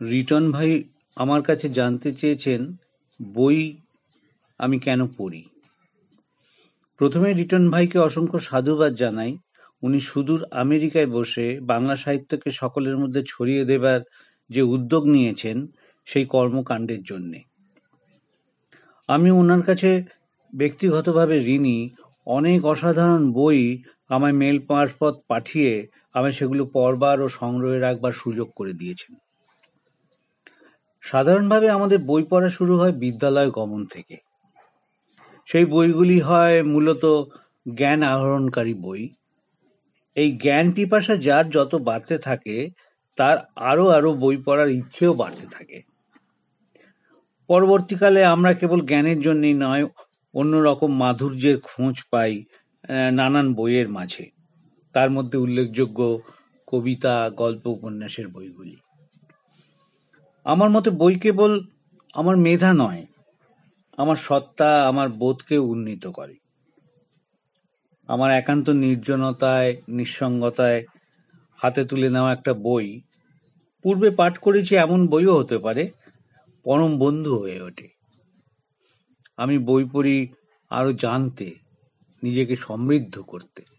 Written ভাই আমার কাছে জানতে চেয়েছেন, বই আমি কেন পড়ি? প্রথমে রিটন ভাইকে অসংখ্য সাধুবাদ জানাই। উনি সুদূর আমেরিকায় বসে বাংলা সাহিত্যকে সকলের মধ্যে ছড়িয়ে দেবার যে উদ্যোগ নিয়েছেন, সেই কর্মকাণ্ডের জন্যে। আমি ওনার কাছে ব্যক্তিগতভাবে ঋণী। অনেক অসাধারণ বই আমায় মেল মারফত পাঠিয়ে আমায় সেগুলো পড়বার ও সংগ্রহে রাখবার সুযোগ করে দিয়েছেন। সাধারণভাবে আমাদের বই পড়া শুরু হয় বিদ্যালয় গমন থেকে। সেই বইগুলি হয় মূলত জ্ঞান আহরণকারী বই। এই জ্ঞান পিপাসা যার যত বাড়তে থাকে, তার আরও আরও বই পড়ার ইচ্ছেও বাড়তে থাকে। পরবর্তীকালে আমরা কেবল জ্ঞানের জন্যই নয়, অন্যরকম মাধুর্যের খোঁজ পাই নানান বইয়ের মাঝে। তার মধ্যে উল্লেখযোগ্য কবিতা, গল্প, উপন্যাসের বইগুলি। আমার মতে বই কেবল আমার মেধা নয়, আমার সত্তা, আমার বোধকে উন্নীত করে। আমার একান্ত নির্জনতায়, নিঃসঙ্গতায় হাতে তুলে নেওয়া একটা বই, পূর্বে পাঠ করেছি এমন বইও হতে পারে, পরম বন্ধু হয়ে ওঠে। আমি বই পড়ি আরও জানতে, নিজেকে সমৃদ্ধ করতে।